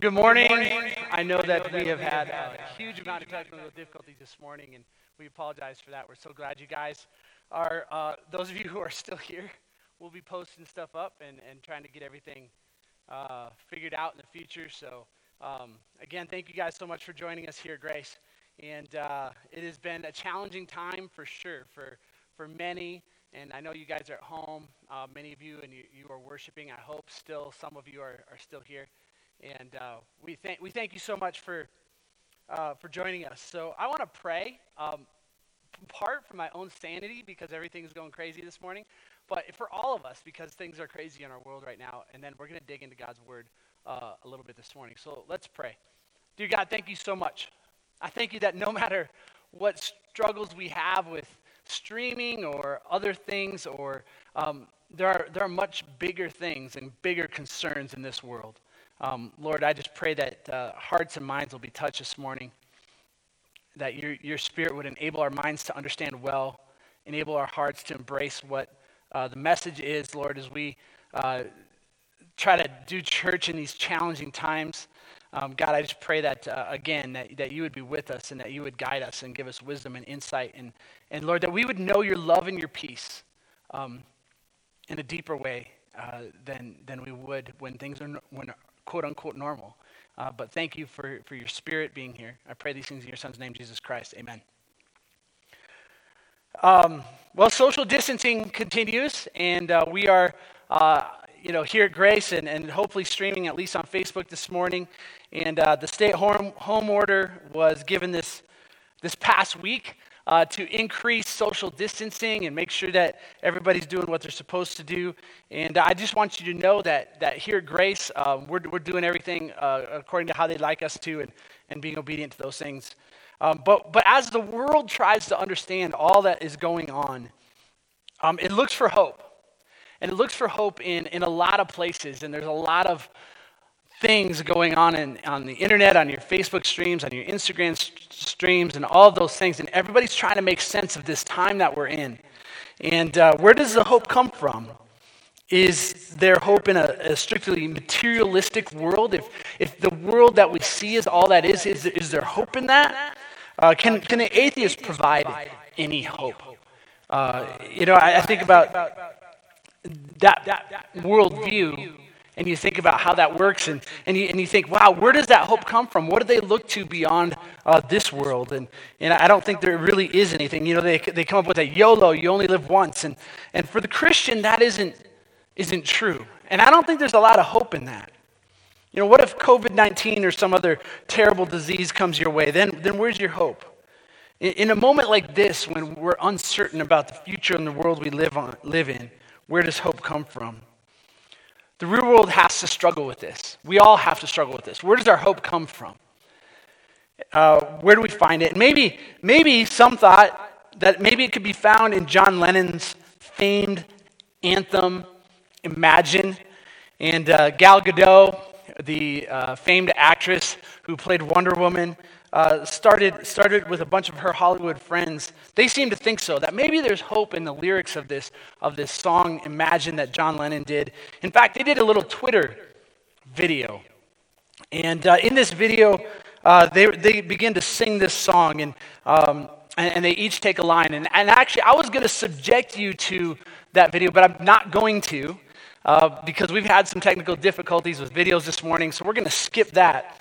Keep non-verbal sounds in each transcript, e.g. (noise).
good morning. I know that we have had a huge amount of technical difficulties this morning, and we apologize for that. We're so glad you guys are, uh, those of you who are still here, we'll be posting stuff up and, and trying to get everything uh, figured out in the future. So, um, again, thank you guys so much for joining us here, Grace. And uh, it has been a challenging time for sure for, for many. And I know you guys are at home, uh, many of you, and you, you are worshiping. I hope still some of you are, are still here. And uh, we, thank, we thank you so much for, uh, for joining us. So I want to pray, um, part for my own sanity because everything's going crazy this morning, but for all of us because things are crazy in our world right now. And then we're going to dig into God's word uh, a little bit this morning. So let's pray. Dear God, thank you so much. I thank you that no (laughs) matter what struggles we have with streaming or other things, or um, there, are, there are much bigger things and bigger concerns in this world. Um, Lord, I just pray that uh, hearts and minds will be touched this morning, that your, your spirit would enable our minds to understand well, enable our hearts to embrace what uh, the message is, Lord, as we uh, try to do church in these challenging times. Um, God, I just pray that, uh, again, that, that you would be with us and that you would guide us and give us wisdom and insight. And, and Lord, that we would know your love and your peace um, in a deeper way uh, than, than we would when things are, when quote unquote normal. Uh, but thank you for, for your spirit being here. I pray these things in your son's name, Jesus Christ. Amen. Um, well, social distancing continues, and uh, we are, uh, you know, here at Grace and, and hopefully streaming at least on Facebook this morning. And uh, the stay-at-home home order was given this this past week uh, to increase social distancing and make sure that everybody's doing what they're supposed to do. And I just want you to know that, that here at Grace, um, we're, we're doing everything uh, according to how they'd like us to and, and being obedient to those things. Um, but, but as the world tries to understand all that is going on, um, it looks for hope. And it looks for hope in, in a lot of places. And there's a lot of things going on in, on the internet, on your Facebook streams, on your Instagram st- streams, and all of those things. And everybody's trying to make sense of this time that we're in. And uh, where does the hope come from? Is there hope in a, a, strictly materialistic world? If, if the world that we see is all that is, is, is there hope in that? Uh, can, can the atheist provide any hope? Uh, you know, I, I think about that, that worldview and you think about how that works and, and, you, and you think, wow, where does that hope come from? What do they look to beyond uh, this world? And, and I don't think there really is anything. You know, they, they come up with a YOLO, you only live once. And, and for the Christian, that isn't, isn't true. And I don't think there's a lot of hope in that. You know, what if COVID 19 or some other terrible disease comes your way? Then, then where's your hope? In, in a moment like this, when we're uncertain about the future and the world we live, on, live in, where does hope come from? The real world has to struggle with this. We all have to struggle with this. Where does our hope come from? Uh, where do we find it? maybe, maybe some thought that maybe it could be found in John Lennon's famed anthem, Imagine. And uh, Gal Gadot, the uh, famed actress who played Wonder Woman, uh, started, started with a bunch of her Hollywood friends. They seem to think so, that maybe there's hope in the lyrics of this, of this song, Imagine, that John Lennon did. In fact, they did a little Twitter video. And uh, in this video, uh, they, they begin to sing this song, and, um, and, and, they each take a line. And, and actually, I was going to subject you to that video, but I'm not going to. Uh, because we've had some technical difficulties with videos this morning, so we're going to skip that.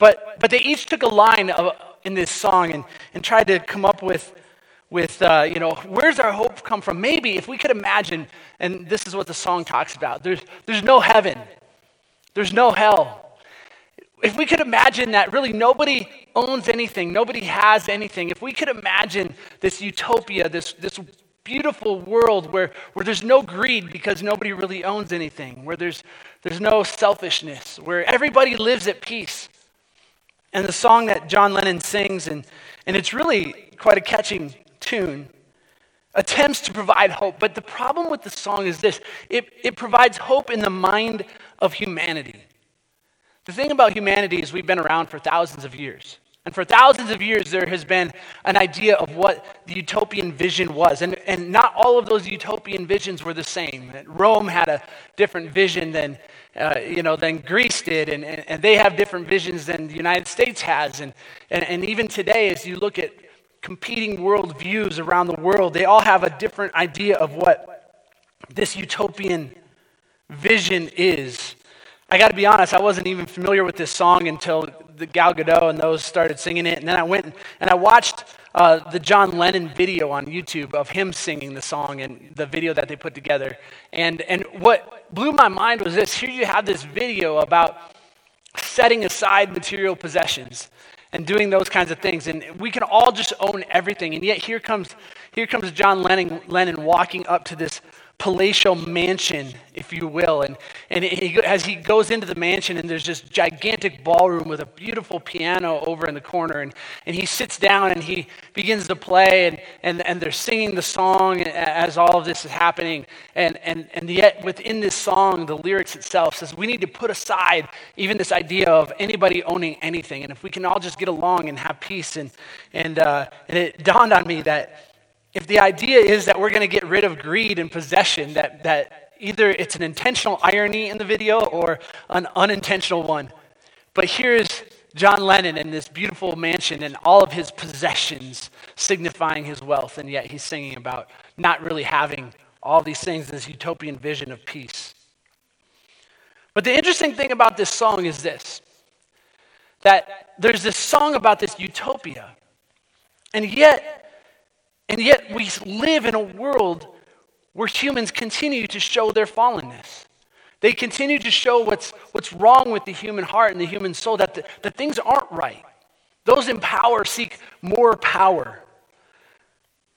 But, but they each took a line of, in this song and, and tried to come up with, with uh, you know, where's our hope come from? Maybe if we could imagine, and this is what the song talks about there's, there's no heaven, there's no hell. If we could imagine that really nobody owns anything, nobody has anything, if we could imagine this utopia, this, this beautiful world where, where there's no greed because nobody really owns anything, where there's, there's no selfishness, where everybody lives at peace and the song that John Lennon sings, and, and it's really quite a catching tune, attempts to provide hope. But the problem with the song is this it, it provides hope in the mind of humanity. The thing about humanity is we've been around for thousands of years. And for thousands of years, there has been an idea of what the utopian vision was. And, and not all of those utopian visions were the same. Rome had a different vision than, uh, you know, than Greece did, and, and, and, they have different visions than the United States has. And, and, and even today, as you look at competing worldviews around the world, they all have a different idea of what this utopian vision is. I got to be honest, I wasn't even familiar with this song until the Gal Gadot and those started singing it. And then I went and I watched uh, the John Lennon video on YouTube of him singing the song and the video that they put together. And, and what blew my mind was this here you have this video about setting aside material possessions and doing those kinds of things. And we can all just own everything. And yet here comes, here comes John Lennon, Lennon walking up to this palatial mansion, if you will. And, and he, as he goes into the mansion, and there's this gigantic ballroom with a beautiful piano over in the corner, and, and he sits down and he begins to play, and, and, and they're singing the song as all of this is happening. And, and, and yet, within this song, the lyrics itself says we need to put aside even this idea of anybody owning anything. And if we can all just get along and have peace. And, and, uh, and it dawned on me that if the idea is that we're going to get rid of greed and possession, that, that either it's an intentional irony in the video or an unintentional one. But here's John Lennon in this beautiful mansion and all of his possessions signifying his wealth, and yet he's singing about not really having all these things, this utopian vision of peace. But the interesting thing about this song is this that there's this song about this utopia, and yet and yet, we live in a world where humans continue to show their fallenness. They continue to show what's, what's wrong with the human heart and the human soul, that, the, that things aren't right. Those in power seek more power.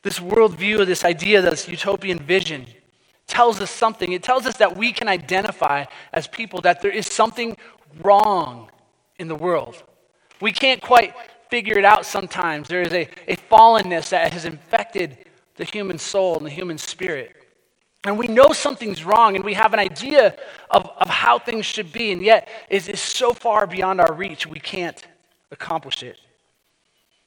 This worldview, this idea, this utopian vision tells us something. It tells us that we can identify as people that there is something wrong in the world. We can't quite figure it out sometimes. There is a, a fallenness that has infected the human soul and the human spirit. And we know something's wrong and we have an idea of, of how things should be, and yet it is so far beyond our reach, we can't accomplish it.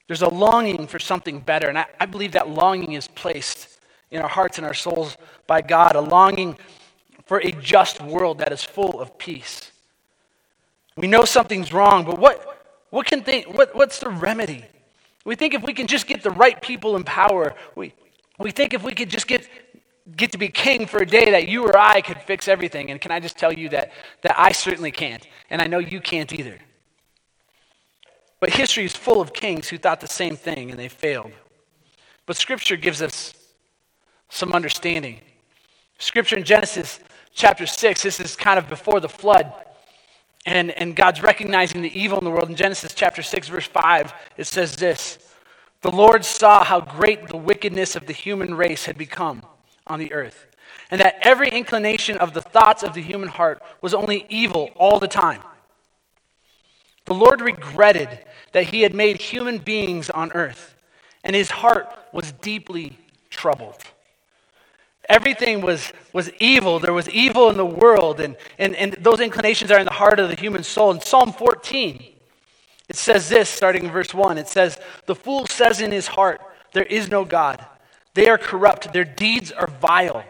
There's a longing for something better, and I, I believe that longing is placed in our hearts and our souls by God, a longing for a just world that is full of peace. We know something's wrong, but what, what can think, what, what's the remedy? We think if we can just get the right people in power, we, we think if we could just get, get to be king for a day that you or I could fix everything. And can I just tell you that, that I certainly can't, and I know you can't either. But history is full of kings who thought the same thing and they failed. But Scripture gives us some understanding. Scripture in Genesis chapter 6, this is kind of before the flood. And, and God's recognizing the evil in the world. In Genesis chapter 6, verse 5, it says this The Lord saw how great the wickedness of the human race had become on the earth, and that every inclination of the thoughts of the human heart was only evil all the time. The Lord regretted that he had made human beings on earth, and his heart was deeply troubled. Everything was, was evil. There was evil in the world, and, and, and those inclinations are in the heart of the human soul. In Psalm 14, it says this, starting in verse 1 it says, The fool says in his heart, There is no God. They are corrupt, their deeds are vile.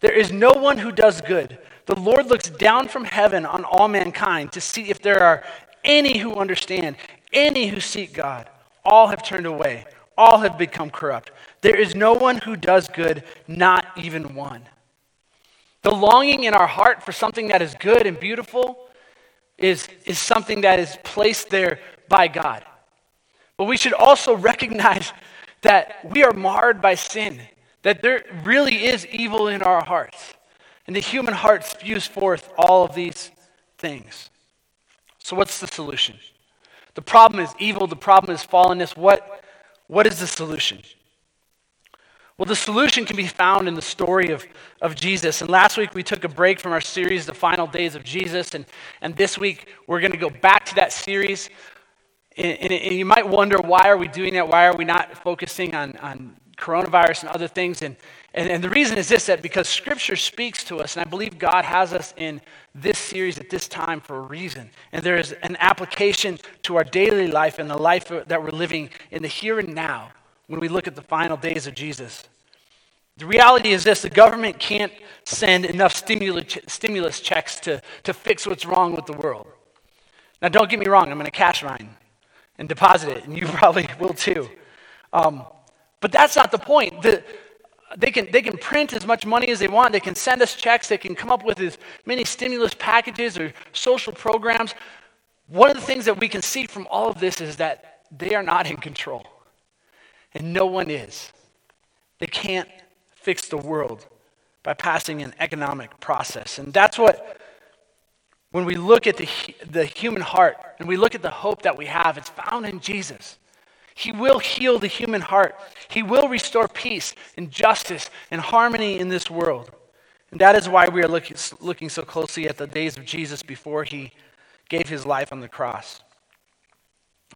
There is no one who does good. The Lord looks down from heaven on all mankind to see if there are any who understand, any who seek God. All have turned away, all have become corrupt. There is no one who does good, not even one. The longing in our heart for something that is good and beautiful is, is something that is placed there by God. But we should also (laughs) recognize that we are marred by sin, that there really is evil in our hearts. And the human heart spews forth all of these things. So, what's the solution? The problem is evil, the problem is fallenness. What, what is the solution? Well, the solution can be found in the story of, of Jesus. And last week we took a break from our series, The Final Days of Jesus. And, and this week we're going to go back to that series. And, and, and, you might wonder why are we doing that? Why are we not focusing on, on coronavirus and other things? And, And, and the reason is this that because Scripture speaks to us, and I believe God has us in this series at this time for a reason. And there is an application to our daily life and the life that we're living in the here and now when we look at the final days of Jesus. The reality is this the government can't send enough stimulus, checks to, to fix what's wrong with the world. Now, don't get me wrong, I'm going to cash mine and deposit it, and you (laughs) probably will too. Um, but that's not the point. The, they can, they can print as much money as they want. They can send us checks. They can come up with as many stimulus packages or social programs. One of the things that we can see from all of this is that they are not in control, and no one is. They can't fix the world by passing an economic process. And that's what, when we look at the, the human heart and we look at the hope that we have, it's found in Jesus. He will heal the human heart. He will restore peace and justice and harmony in this world. And that is why we are looking, looking so closely at the days of Jesus before he gave his life on the cross.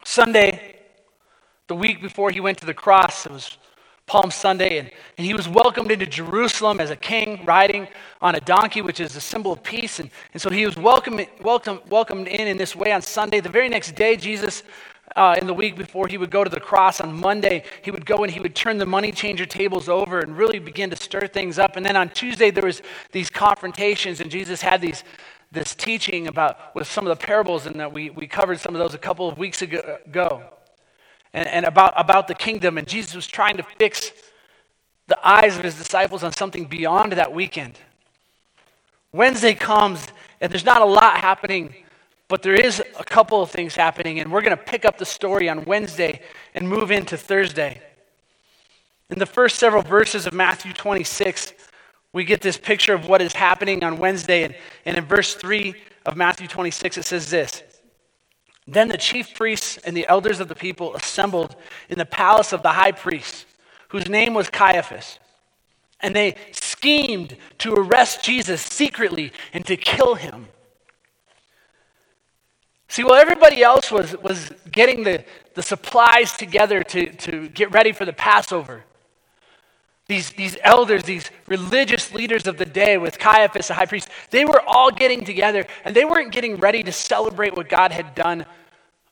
Sunday, the week before he went to the cross, it was Palm Sunday, and, and he was welcomed into Jerusalem as a king riding on a donkey, which is a symbol of peace. And, and so he was welcome, welcome, welcomed in in this way on Sunday. The very next day, Jesus uh, in the week before he would go to the cross on Monday, he would go and he would turn the money changer tables over and really begin to stir things up. And then on Tuesday, there was these confrontations, and Jesus had these this teaching about with some of the parables, and that we, we covered some of those a couple of weeks ago, and, and about, about the kingdom. And Jesus was trying to fix the eyes of his disciples on something beyond that weekend. Wednesday comes, and there's not a lot happening but there is a couple of things happening, and we're going to pick up the story on Wednesday and move into Thursday. In the first several verses of Matthew 26, we get this picture of what is happening on Wednesday. And, and in verse 3 of Matthew 26, it says this Then the chief priests and the elders of the people assembled in the palace of the high priest, whose name was Caiaphas. And they schemed to arrest Jesus secretly and to kill him. See, while everybody else was, was getting the, the supplies together to, to get ready for the Passover, these, these elders, these religious leaders of the day with Caiaphas, the high priest, they were all getting together and they weren't getting ready to celebrate what God had done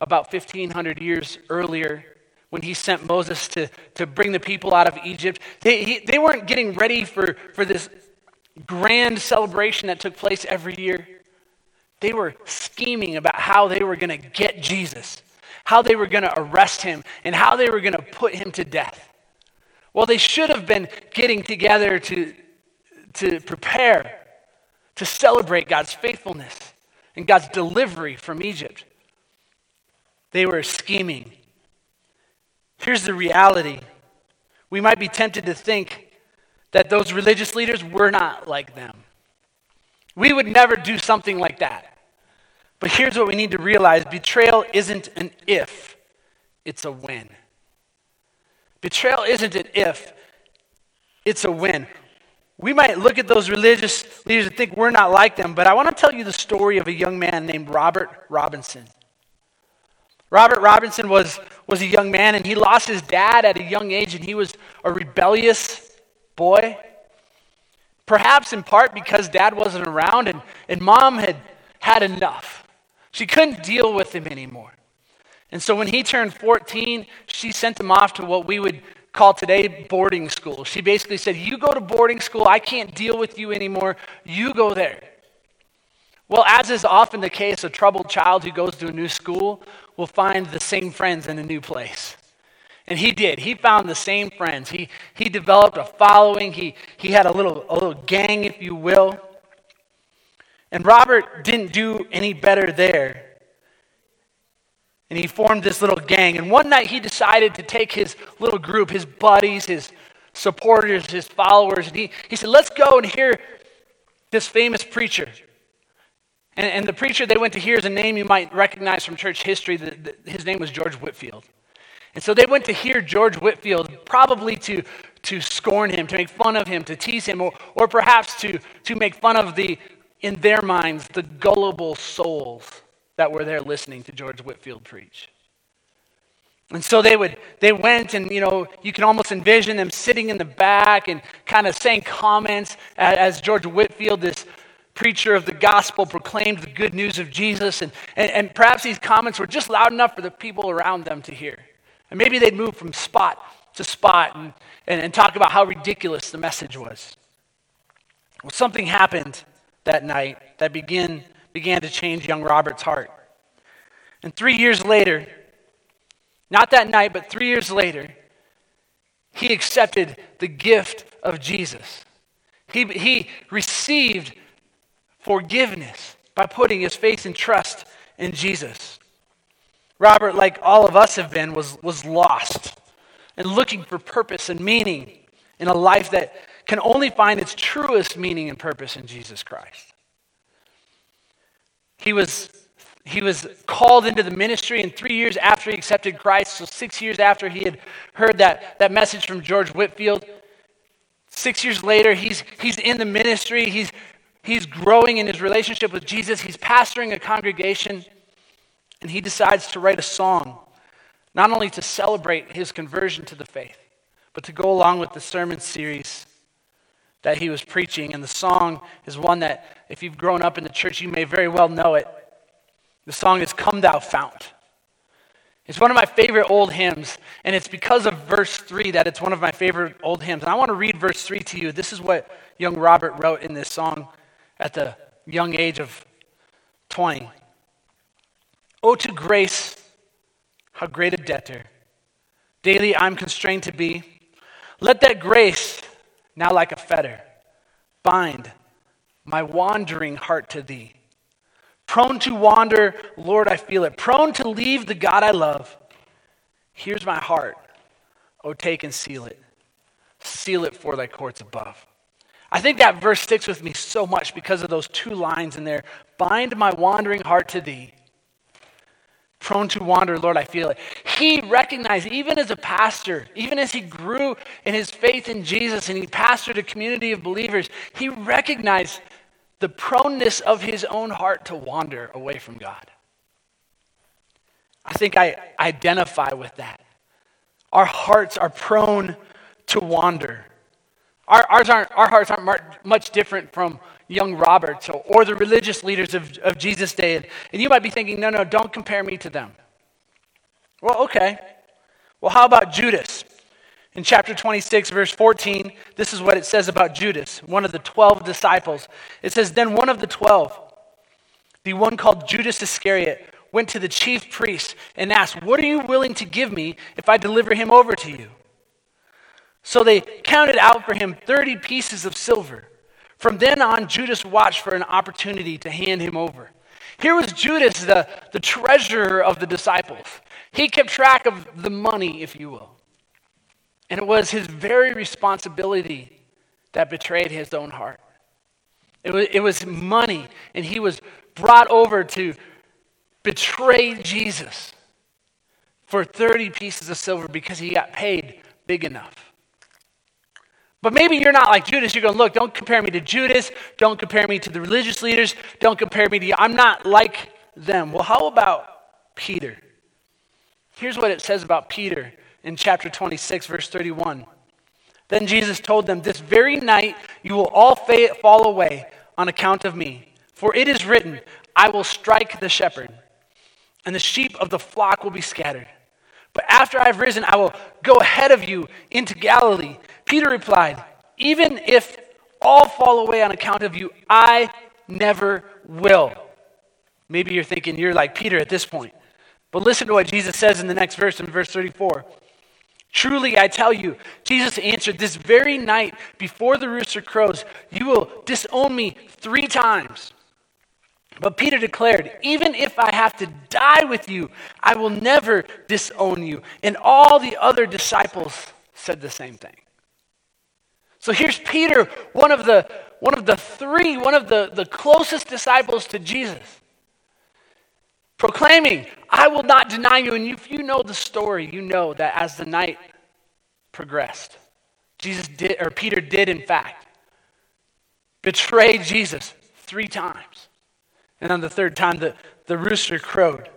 about 1,500 years earlier when he sent Moses to, to bring the people out of Egypt. They, he, they weren't getting ready for, for this grand celebration that took place every year. They were scheming about how they were going to get Jesus, how they were going to arrest him, and how they were going to put him to death. Well, they should have been getting together to, to prepare to celebrate God's faithfulness and God's delivery from Egypt. They were scheming. Here's the reality we might be tempted to think that those religious leaders were not like them. We would never do something like that. But here's what we need to realize betrayal isn't an if, it's a when. Betrayal isn't an if, it's a when. We might look at those religious leaders and think we're not like them, but I want to tell you the story of a young man named Robert Robinson. Robert Robinson was, was a young man, and he lost his dad at a young age, and he was a rebellious boy. Perhaps in part because dad wasn't around and, and mom had had enough. She couldn't deal with him anymore. And so when he turned 14, she sent him off to what we would call today boarding school. She basically said, You go to boarding school. I can't deal with you anymore. You go there. Well, as is often the case, a troubled child who goes to a new school will find the same friends in a new place. And he did. He found the same friends. He, he developed a following. He, he had a little, a little gang, if you will. And Robert didn't do any better there. And he formed this little gang. And one night he decided to take his little group, his buddies, his supporters, his followers, and he, he said, Let's go and hear this famous preacher. And, and the preacher they went to hear is a name you might recognize from church history. The, the, his name was George Whitefield. And so they went to hear George Whitefield, probably to, to scorn him, to make fun of him, to tease him, or, or perhaps to, to make fun of the, in their minds, the gullible souls that were there listening to George Whitefield preach. And so they would they went and you know you can almost envision them sitting in the back and kind of saying comments as George Whitefield this preacher of the gospel, proclaimed the good news of Jesus. And, and, and perhaps these comments were just loud enough for the people around them to hear. And maybe they'd move from spot to spot and, and, and talk about how ridiculous the message was. Well, something happened that night that began, began to change young Robert's heart. And three years later, not that night, but three years later, he accepted the gift of Jesus. He, he received forgiveness by putting his faith and trust in Jesus. Robert, like all of us have been, was, was lost and looking for purpose and meaning in a life that can only find its truest meaning and purpose in Jesus Christ. He was he was called into the ministry, and three years after he accepted Christ, so six years after he had heard that, that message from George Whitefield, six years later, he's, he's in the ministry, he's, he's growing in his relationship with Jesus, he's pastoring a congregation, and he decides to write a song, not only to celebrate his conversion to the faith, but to go along with the sermon series that he was preaching. And the song is one that, if you've grown up in the church, you may very well know it. The song is Come Thou Fount. It's one of my favorite old hymns, and it's because of verse 3 that it's one of my favorite old hymns. And I want to read verse 3 to you. This is what young Robert wrote in this song at the young age of 20. Oh, to grace, how great a debtor daily I'm constrained to be. Let that grace, now like a fetter, bind my wandering heart to thee. Prone to wander, Lord, I feel it. Prone to leave the God I love. Here's my heart. Oh, take and seal it. Seal it for thy courts above. I think that verse sticks with me so much because of those two lines in there. Bind my wandering heart to thee. Prone to wander, Lord, I feel it. He recognized, even as a pastor, even as he grew in his faith in Jesus and he pastored a community of believers, he recognized the proneness of his own heart to wander away from God. I think I identify with that. Our hearts are prone to wander. Our, ours aren't, our hearts aren't much different from young Roberts or, or the religious leaders of, of Jesus' day. And, and you might be thinking, no, no, don't compare me to them. Well, okay. Well, how about Judas? In chapter 26, verse 14, this is what it says about Judas, one of the 12 disciples. It says, Then one of the 12, the one called Judas Iscariot, went to the chief priest and asked, What are you willing to give me if I deliver him over to you? So they counted out for him 30 pieces of silver. From then on, Judas watched for an opportunity to hand him over. Here was Judas, the, the treasurer of the disciples. He kept track of the money, if you will. And it was his very responsibility that betrayed his own heart. It was, it was money, and he was brought over to betray Jesus for 30 pieces of silver because he got paid big enough. But maybe you're not like Judas. You're going, look, don't compare me to Judas. Don't compare me to the religious leaders. Don't compare me to you. I'm not like them. Well, how about Peter? Here's what it says about Peter in chapter 26, verse 31. Then Jesus told them, This very night you will all fall away on account of me. For it is written, I will strike the shepherd, and the sheep of the flock will be scattered. But after I've risen, I will go ahead of you into Galilee. Peter replied, Even if all fall away on account of you, I never will. Maybe you're thinking you're like Peter at this point. But listen to what Jesus says in the next verse, in verse 34. Truly, I tell you, Jesus answered, This very night before the rooster crows, you will disown me three times. But Peter declared, Even if I have to die with you, I will never disown you. And all the other disciples said the same thing. So here's Peter, one of the, one of the three, one of the, the closest disciples to Jesus, proclaiming, I will not deny you. And if you know the story, you know that as the night progressed, Jesus did, or Peter did, in fact, betray Jesus three times. And on the third time, the, the rooster crowed.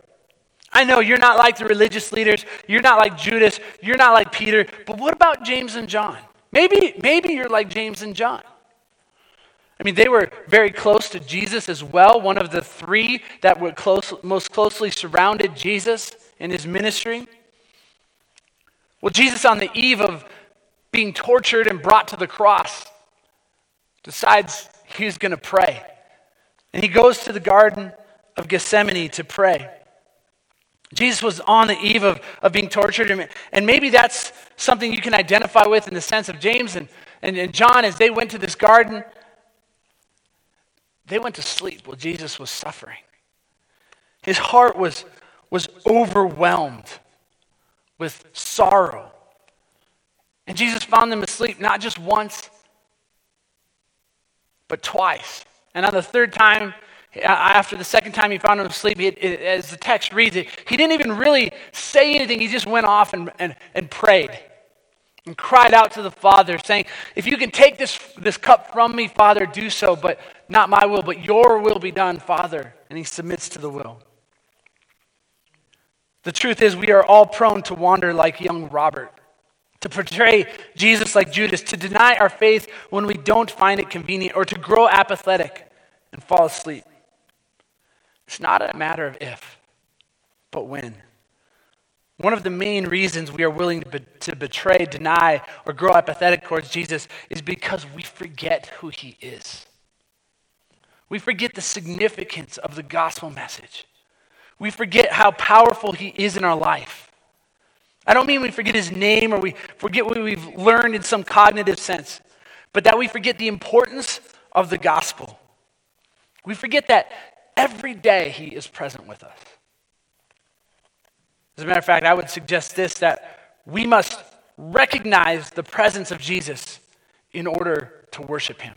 I know you're not like the religious leaders, you're not like Judas, you're not like Peter, but what about James and John? Maybe, maybe you're like James and John. I mean, they were very close to Jesus as well, one of the three that were close, most closely surrounded Jesus in his ministry. Well, Jesus, on the eve of being tortured and brought to the cross, decides he's going to pray. And he goes to the Garden of Gethsemane to pray. Jesus was on the eve of, of being tortured, and, and maybe that's something you can identify with in the sense of James and, and, and John as they went to this garden. They went to sleep while Jesus was suffering. His heart was, was overwhelmed with sorrow. And Jesus found them asleep not just once, but twice. And on the third time, Uh, after the second time he found him asleep, as the text reads it, he didn't even really say anything. He just went off and, and, and prayed and cried out to the Father, saying, If you can take this, this cup from me, Father, do so, but not my will, but your will be done, Father. And he submits to the will. The truth is, we are all prone to wander like young Robert, to portray Jesus like Judas, to deny our faith when we don't find it convenient, or to grow apathetic and fall asleep. It's not a matter of if, but when. One of the main reasons we are willing to, be, to betray, deny, or grow apathetic towards Jesus is because we forget who he is. We forget the significance of the gospel message. We forget how powerful he is in our life. I don't mean we forget his name or we forget what we've learned in some cognitive sense, but that we forget the importance of the gospel. We forget that Every day he is present with us. As a matter of fact, I would suggest this that we must recognize the presence of Jesus in order to worship him.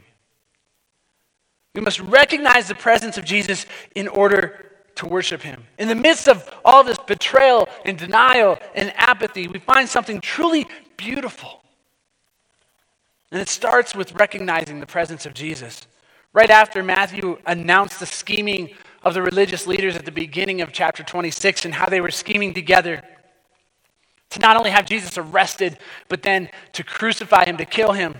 We must recognize the presence of Jesus in order to worship him. In the midst of all this betrayal and denial and apathy, we find something truly beautiful. And it starts with recognizing the presence of Jesus. Right after Matthew announced the scheming of the religious leaders at the beginning of chapter 26 and how they were scheming together to not only have Jesus arrested, but then to crucify him, to kill him.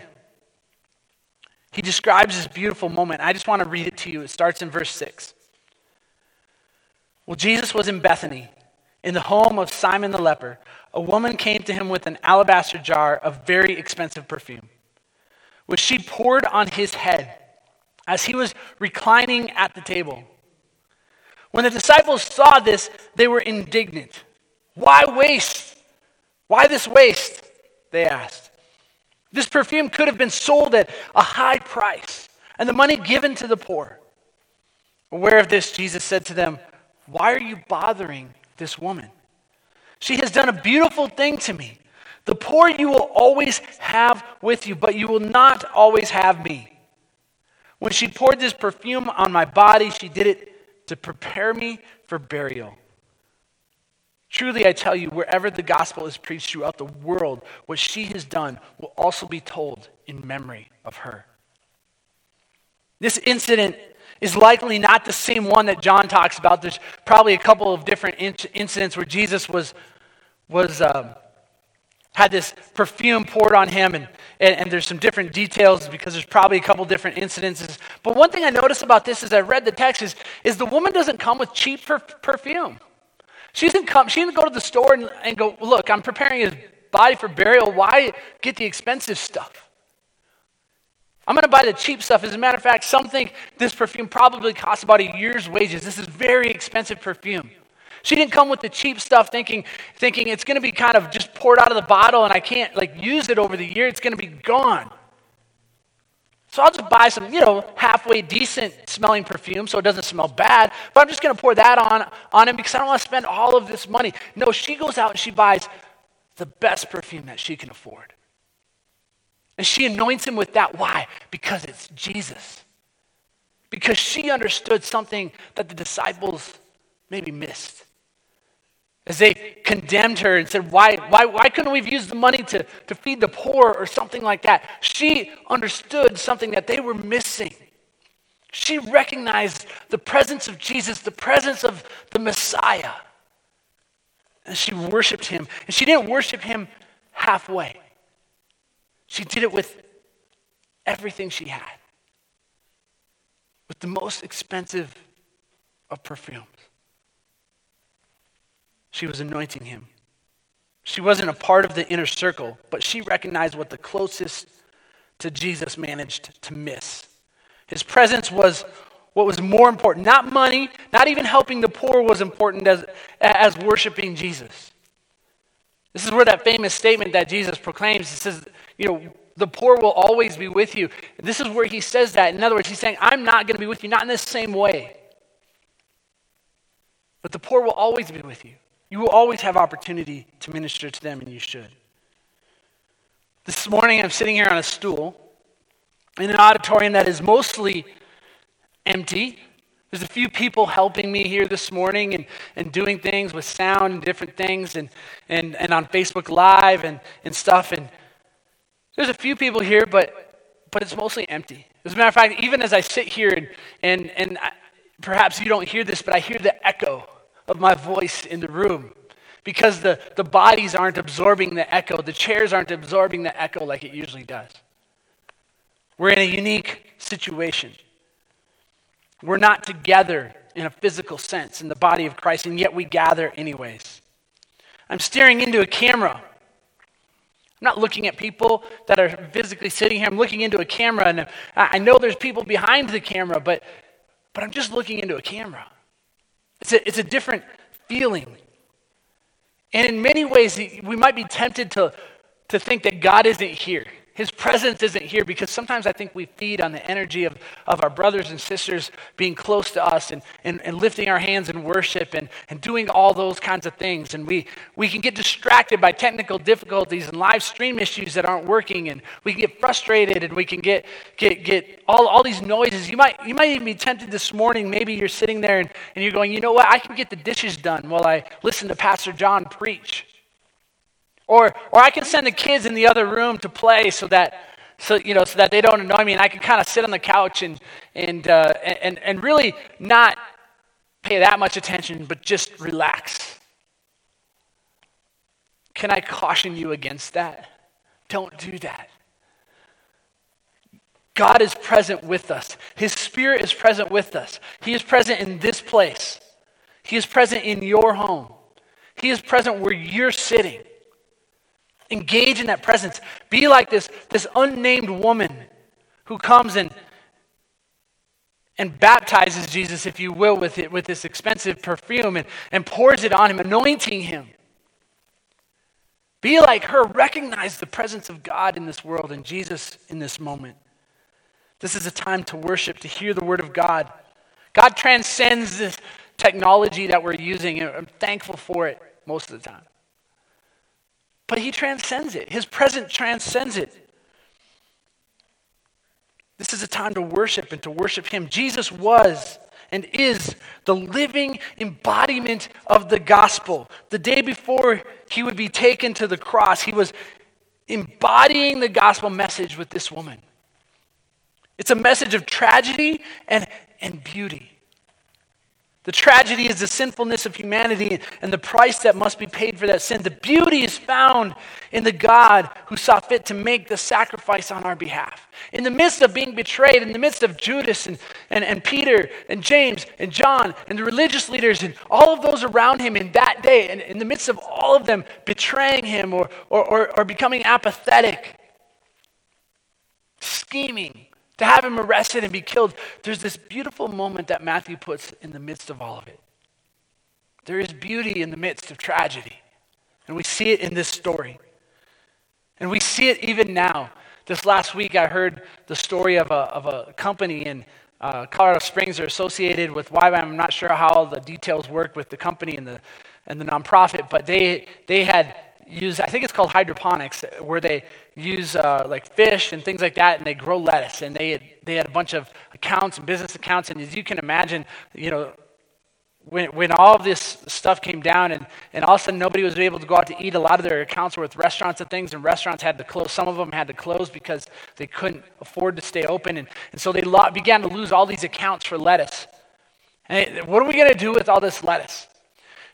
He describes this beautiful moment. I just want to read it to you. It starts in verse 6. Well, Jesus was in Bethany, in the home of Simon the leper. A woman came to him with an alabaster jar of very expensive perfume, which she poured on his head as he was reclining at the table. When the disciples saw this, they were indignant. Why waste? Why this waste? They asked. This perfume could have been sold at a high price and the money given to the poor. Aware of this, Jesus said to them, Why are you bothering this woman? She has done a beautiful thing to me. The poor you will always have with you, but you will not always have me. When she poured this perfume on my body, she did it to prepare me for burial. Truly, I tell you, wherever the gospel is preached throughout the world, what she has done will also be told in memory of her. This incident is likely not the same one that John talks about. There's probably a couple of different incidents where Jesus was, was um, had this perfume poured on him, and, and, and, there's some different details because there's probably a couple different incidences. But one thing I noticed about this as I read the text is, is the woman doesn't come with cheap per- perfume. She doesn't come, she didn't go to the store and, and go, look, I'm preparing his body for burial. Why get the expensive stuff? I'm going to buy the cheap stuff. As a matter of fact, some think this perfume probably costs about a year's wages. This is very expensive perfume. She didn't come with the cheap stuff thinking, thinking it's going to be kind of just poured out of the bottle and I can't like use it over the year. It's going to be gone. So I'll just buy some, you know, halfway decent smelling perfume so it doesn't smell bad. But I'm just going to pour that on, on him because I don't want to spend all of this money. No, she goes out and she buys the best perfume that she can afford. And she anoints him with that. Why? Because it's Jesus. Because she understood something that the disciples maybe missed as they condemned her and said, why, why, why couldn't we have used the money to, to feed the poor or something like that? She understood something that they were missing. She recognized the presence of Jesus, the presence of the Messiah. And she worshiped him. And she didn't worship him halfway, she did it with everything she had, with the most expensive of perfumes. She was anointing him. She wasn't a part of the inner circle, but she recognized what the closest to Jesus managed to miss. His presence was what was more important. Not money, not even helping the poor was important as, as worshiping Jesus. This is where that famous statement that Jesus proclaims, he says, you know, the poor will always be with you. This is where he says that. In other words, he's saying, I'm not going to be with you, not in the same way. But the poor will always be with you. You will always have opportunity to minister to them, and you should. This morning, I'm sitting here on a stool in an auditorium that is mostly empty. There's a few people helping me here this morning and, and doing things with sound and different things and, and, and on Facebook Live and, and stuff. And there's a few people here, but, but it's mostly empty. As a matter of fact, even as I sit here and, and, and I, perhaps you don't hear this, but I hear the echo of my voice in the room because the, the bodies aren't absorbing the echo. The chairs aren't absorbing the echo like it usually does. We're in a unique situation. We're not together in a physical sense in the body of Christ, and yet we gather anyways. I'm staring into a camera. I'm not looking at people that are physically sitting here. I'm looking into a camera, and I know there's people behind the camera, but, but I'm just looking into a camera. It's a, it's a different feeling. And in many ways, we might be tempted to, to think that God isn't here. His presence isn't here because sometimes I think we feed on the energy of, of our brothers and sisters being close to us and, and, and lifting our hands in worship and, and doing all those kinds of things. And we, we can get distracted by technical difficulties and live stream issues that aren't working. And we can get frustrated and we can get, get, get all, all these noises. You might, you might even be tempted this morning. Maybe you're sitting there and, and you're going, you know what? I can get the dishes done while I listen to Pastor John preach. Or, or I can send the kids in the other room to play so that, so, you know, so that they don't annoy me and I can kind of sit on the couch and, and, uh, and, and really not pay that much attention, but just relax. Can I caution you against that? Don't do that. God is present with us. His Spirit is present with us. He is present in this place. He is present in your home. He is present where you're sitting. Engage in that presence. Be like this, this unnamed woman who comes and, and baptizes Jesus, if you will, with, it, with this expensive perfume and, and pours it on him, anointing him. Be like her. Recognize the presence of God in this world and Jesus in this moment. This is a time to worship, to hear the word of God. God transcends this technology that we're using, and I'm thankful for it most of the time but he transcends it. His presence transcends it. This is a time to worship and to worship him. Jesus was and is the living embodiment of the gospel. The day before he would be taken to the cross, he was embodying the gospel message with this woman. It's a message of tragedy and, and beauty. The tragedy is the sinfulness of humanity and the price that must be paid for that sin. The beauty is found in the God who saw fit to make the sacrifice on our behalf. In the midst of being betrayed, in the midst of Judas and, and, and Peter and James and John and the religious leaders and all of those around him in that day, and in the midst of all of them betraying him or, or, or, or becoming apathetic, scheming, to have him arrested and be killed, there's this beautiful moment that Matthew puts in the midst of all of it. There is beauty in the midst of tragedy. And we see it in this story. And we see it even now. This last week, I heard the story of a, of a company in uh, Colorado Springs are associated with YWAM. I'm not sure how the details work with the company and the, and the nonprofit, but they, they had use, I think it's called hydroponics, where they use uh, like fish and things like that, and they grow lettuce. And they had, they had a bunch of accounts and business accounts. And as you can imagine, you know, when, when all of this stuff came down and, and all of a sudden nobody was able to go out to eat, a lot of their accounts were with restaurants and things, and restaurants had to close. Some of them had to close because they couldn't afford to stay open. And, and so they lo- began to lose all these accounts for lettuce. And what are we going to do with all this lettuce?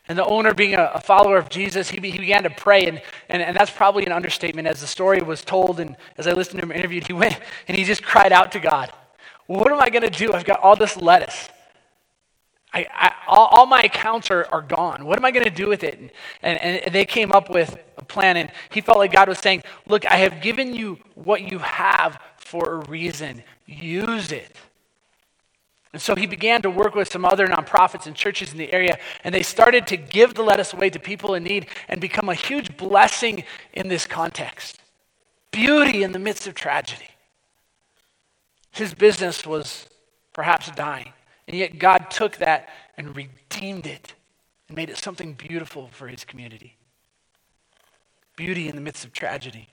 And the owner, being a, a follower of Jesus, he, he began to pray. And, and, and that's probably an understatement. As the story was told, and as I listened to him interviewed, he went (laughs) and he just cried out to God, What am I going to do? I've got all this lettuce. I, I, all, all, my accounts are, are gone. What am I going to do with it? And, and, and they came up with a plan. And he felt like God was saying, Look, I have given you what you have for a reason. Use it. And so he began to work with some other nonprofits and churches in the area, and they started to give the lettuce away to people in need and become a huge blessing in this context. Beauty in the midst of tragedy. His business was perhaps dying, and yet God took that and redeemed it and made it something beautiful for his community. Beauty in the midst of tragedy.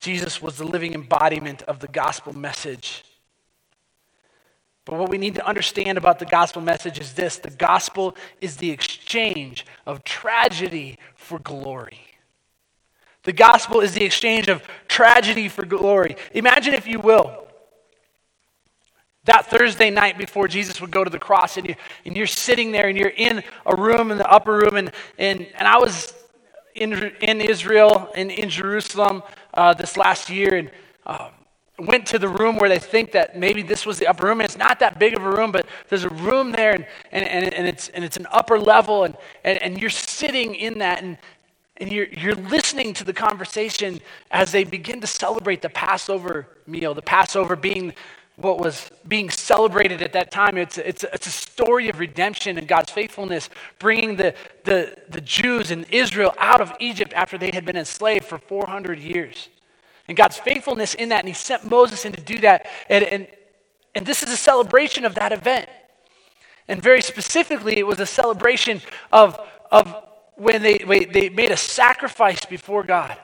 Jesus was the living embodiment of the gospel message but what we need to understand about the gospel message is this the gospel is the exchange of tragedy for glory. The gospel is the exchange of tragedy for glory. Imagine, if you will, that Thursday night before Jesus would go to the cross, and, you, and you're sitting there and you're in a room in the upper room, and, and, and I was in, in Israel and in Jerusalem uh, this last year, and um, went to the room where they think that maybe this was the upper room. And it's not that big of a room, but there's a room there and, and, and, and, it's, and it's an upper level. And, and, and you're sitting in that and, and you're, you're listening to the conversation as they begin to celebrate the Passover meal, the Passover being what was being celebrated at that time. It's, it's, it's a story of redemption and God's faithfulness, bringing the, the, the Jews and Israel out of Egypt after they had been enslaved for 400 years and God's faithfulness in that. And He sent Moses in to do that. And, and, and this is a celebration of that event. And very specifically, it was a celebration of, of when they, they made a sacrifice before God.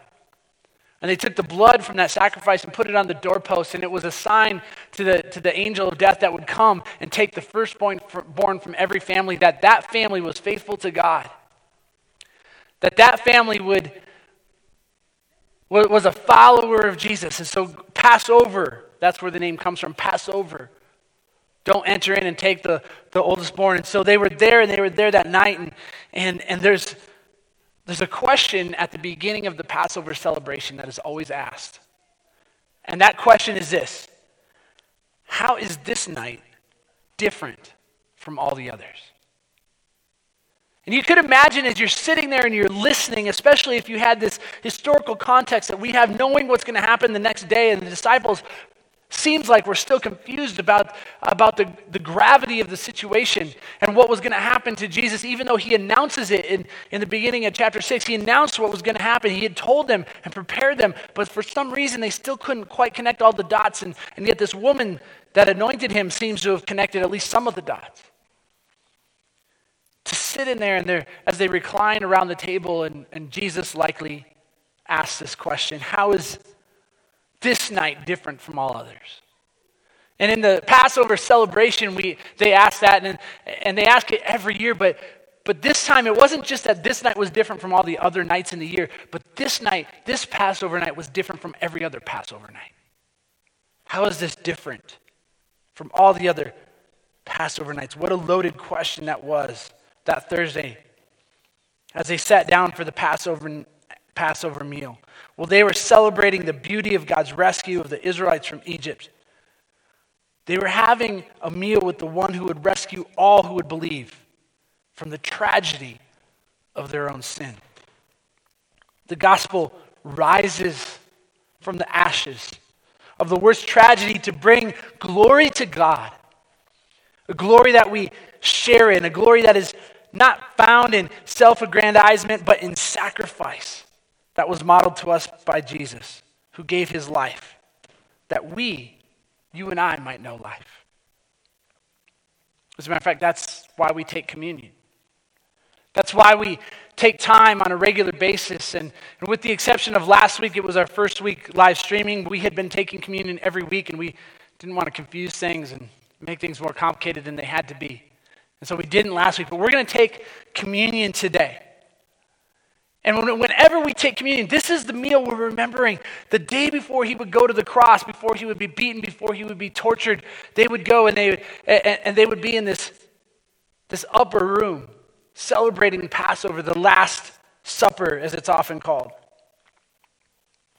And they took the blood from that sacrifice and put it on the doorpost, and it was a sign to the, to the angel of death that would come and take the firstborn born from every family, that that family was faithful to God. That that family would was a follower of Jesus. And so, Passover, that's where the name comes from Passover. Don't enter in and take the, the oldest born. And so they were there and they were there that night. And, and, and there's, there's a question at the beginning of the Passover celebration that is always asked. And that question is this How is this night different from all the others? And you could imagine as you're sitting there and you're listening, especially if you had this historical context that we have knowing what's going to happen the next day, and the disciples seems like we're still confused about, about the, the gravity of the situation and what was going to happen to Jesus, even though he announces it in, in the beginning of chapter 6. He announced what was going to happen. He had told them and prepared them, but for some reason they still couldn't quite connect all the dots. And, and yet, this woman that anointed him seems to have connected at least some of the dots to sit in there and there as they recline around the table and, and jesus likely asks this question how is this night different from all others? And in the passover celebration we they ask that and, and they ask it every year but but this time it wasn't just that this night was different from all the other nights in the year but this night this passover night was different from every other passover night. How is this different from all the other passover nights? What a loaded question that was that Thursday as they sat down for the Passover, Passover meal. Well, they were celebrating the beauty of God's rescue of the Israelites from Egypt. They were having a meal with the one who would rescue all who would believe from the tragedy of their own sin. The gospel rises from the ashes of the worst tragedy to bring glory to God, a glory that we share in, a glory that is not found in self aggrandizement, but in sacrifice that was modeled to us by Jesus, who gave his life that we, you and I, might know life. As a matter of fact, that's why we take communion. That's why we take time on a regular basis. And, and, with the exception of last week, it was our first week live streaming. We had been taking communion every week, and we didn't want to confuse things and make things more complicated than they had to be. And so we didn't last week, but we're going to take communion today. And whenever we take communion, this is the meal we're remembering. The day before he would go to the cross, before he would be beaten, before he would be tortured, they would go and they, would, and they would be in this, this upper room celebrating Passover, the Last Supper, as it's often called.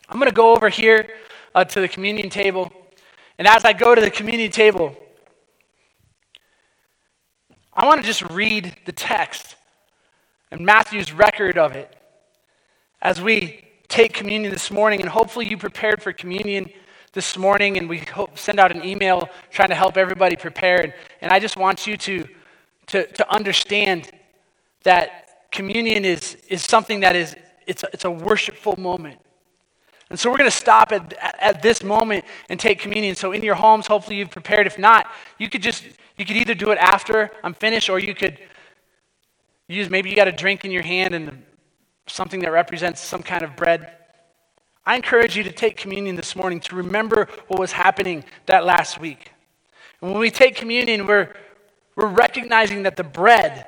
I'm going to go over here uh, to the communion table. And as I go to the communion table, I want to just read the text and Matthew's record of it as we take communion this morning. And hopefully, you prepared for communion this morning. And we hope, send out an email trying to help everybody prepare. And, and I just want you to, to, to understand that communion is, is something that is it's a, it's a worshipful moment. And so we're going to stop at, at this moment and take communion. So in your homes, hopefully you've prepared. If not, you could just, you could either do it after I'm finished or you could use, maybe you got a drink in your hand and something that represents some kind of bread. I encourage you to take communion this morning to remember what was happening that last week. And when we take communion, we're, we're recognizing that the bread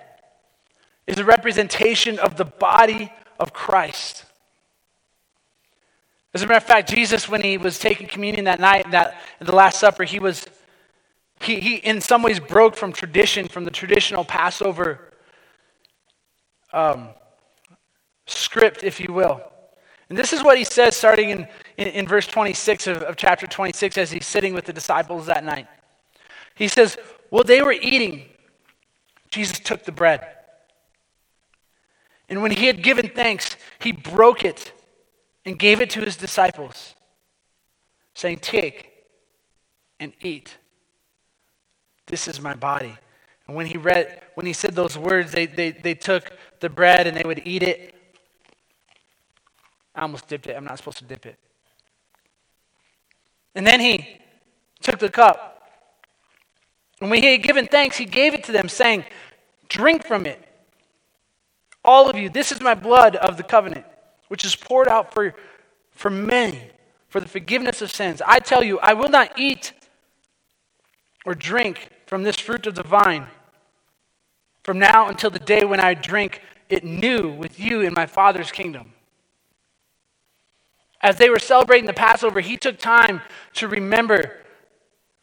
is a representation of the body of Christ. As a matter of fact, Jesus, when he was taking communion that night, that the Last Supper, he was, he, he in some ways broke from tradition, from the traditional Passover um, script, if you will. And this is what he says starting in, in, in verse 26 of, of chapter 26 as he's sitting with the disciples that night. He says, Well, they were eating. Jesus took the bread. And when he had given thanks, he broke it and gave it to his disciples, saying, Take and eat. This is my body. And when he read, when he said those words, they, they, they took the bread and they would eat it. I almost dipped it. I'm not supposed to dip it. And then he took the cup. And when he had given thanks, he gave it to them, saying, Drink from it. All of you, this is my blood of the covenant, which is poured out for, for many for the forgiveness of sins. I tell you, I will not eat or drink from this fruit of the vine from now until the day when I drink it new with you in my Father's kingdom. As they were celebrating the Passover, he took time to remember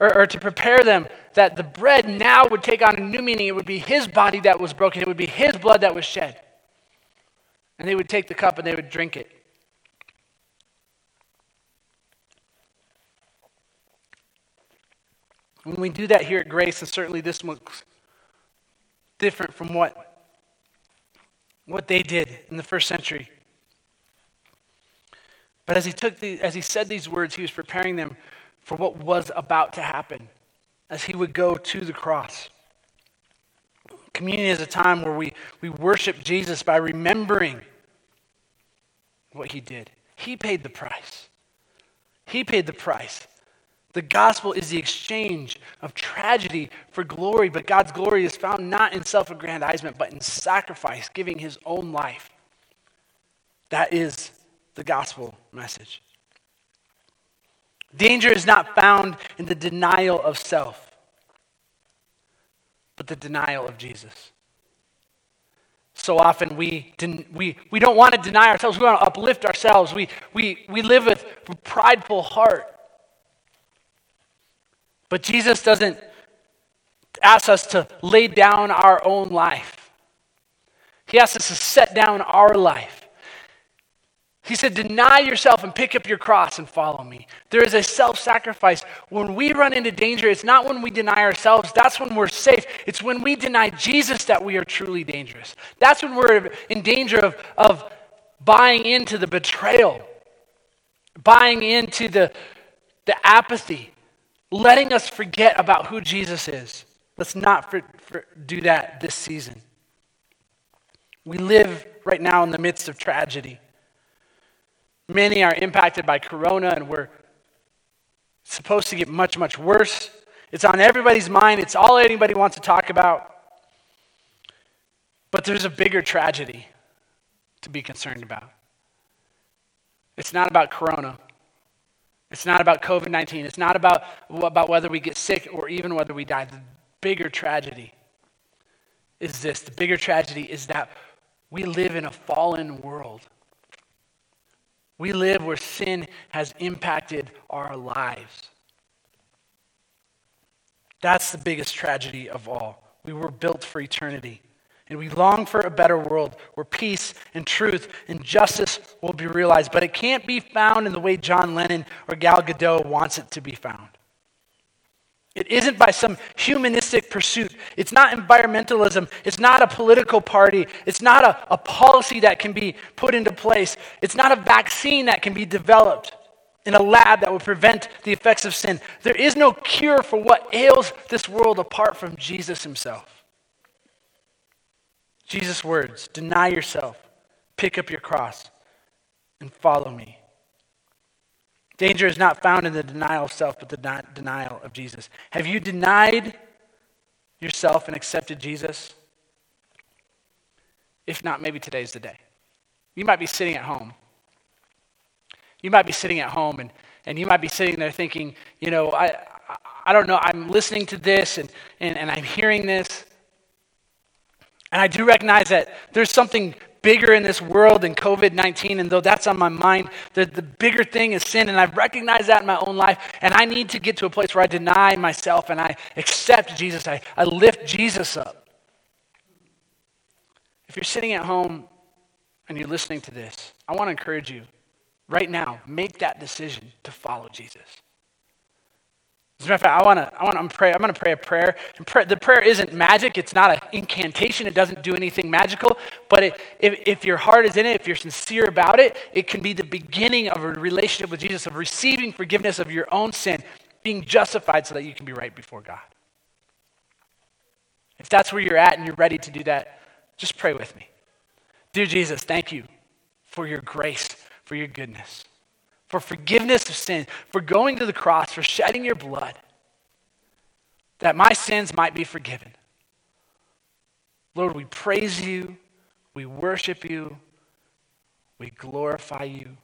or, or, to prepare them that the bread now would take on a new meaning. It would be his body that was broken, it would be his blood that was shed. And they would take the cup and they would drink it. When we do that here at Grace, and certainly this looks different from what, what they did in the first century. But as he, took the, as he said these words, he was preparing them for what was about to happen as he would go to the cross. Communion is a time where we, we worship Jesus by remembering what he did. He paid the price. He paid the price. The gospel is the exchange of tragedy for glory, but God's glory is found not in self aggrandizement, but in sacrifice, giving his own life. That is the gospel message. Danger is not found in the denial of self, but the denial of Jesus. So often we, den- we, we don't want to deny ourselves, we want to uplift ourselves. We, we, we live with a prideful heart. But Jesus doesn't ask us to lay down our own life, He asks us to set down our life. He said, Deny yourself and pick up your cross and follow me. There is a self sacrifice. When we run into danger, it's not when we deny ourselves, that's when we're safe. It's when we deny Jesus that we are truly dangerous. That's when we're in danger of, of buying into the betrayal, buying into the, the apathy, letting us forget about who Jesus is. Let's not for, for, do that this season. We live right now in the midst of tragedy. Many are impacted by corona, and we're supposed to get much, much worse. It's on everybody's mind, it's all anybody wants to talk about. But there's a bigger tragedy to be concerned about. It's not about corona. It's not about COVID 19. It's not about, about whether we get sick or even whether we die. The bigger tragedy is this the bigger tragedy is that we live in a fallen world. We live where sin has impacted our lives. That's the biggest tragedy of all. We were built for eternity. And we long for a better world where peace and truth and justice will be realized. But it can't be found in the way John Lennon or Gal Gadot wants it to be found. It isn't by some humanistic pursuit. It's not environmentalism. It's not a political party. It's not a, a policy that can be put into place. It's not a vaccine that can be developed in a lab that would prevent the effects of sin. There is no cure for what ails this world apart from Jesus himself. Jesus' words deny yourself, pick up your cross, and follow me. Danger is not found in the denial of self, but the denial of Jesus. Have you denied yourself and accepted Jesus? If not, maybe today's the day. You might be sitting at home. You might be sitting at home and, and you might be sitting there thinking, you know, I, I don't know, I'm listening to this and, and, and I'm hearing this. And I do recognize that there's something bigger in this world than COVID 19. And though that's on my mind, the, the bigger thing is sin. And I've recognized that in my own life. And I need to get to a place where I deny myself and I accept Jesus. I, I lift Jesus up. If you're sitting at home and you're listening to this, I want to encourage you right now, make that decision to follow Jesus. As a matter of fact, I want to I want to pray. I'm going to pray a prayer. Pray, the prayer isn't magic. It's not an incantation. It doesn't do anything magical. But it, if, if your heart is in it, if you're sincere about it, it can be the beginning of a relationship with Jesus, of receiving forgiveness of your own sin, being justified so that you can be right before God. If that's where you're at and you're ready to do that, just pray with me. Dear Jesus, thank you for your grace, for your goodness for forgiveness of sin, for going to the cross, for shedding your blood, that my sins might be forgiven. Lord, we praise you, we worship you, we glorify you.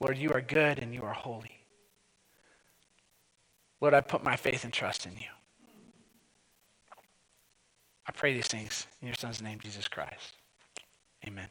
Lord, you are good and you are holy. Lord, I put my faith and trust in you. I pray these things in your Son's name, Jesus Christ. Amen.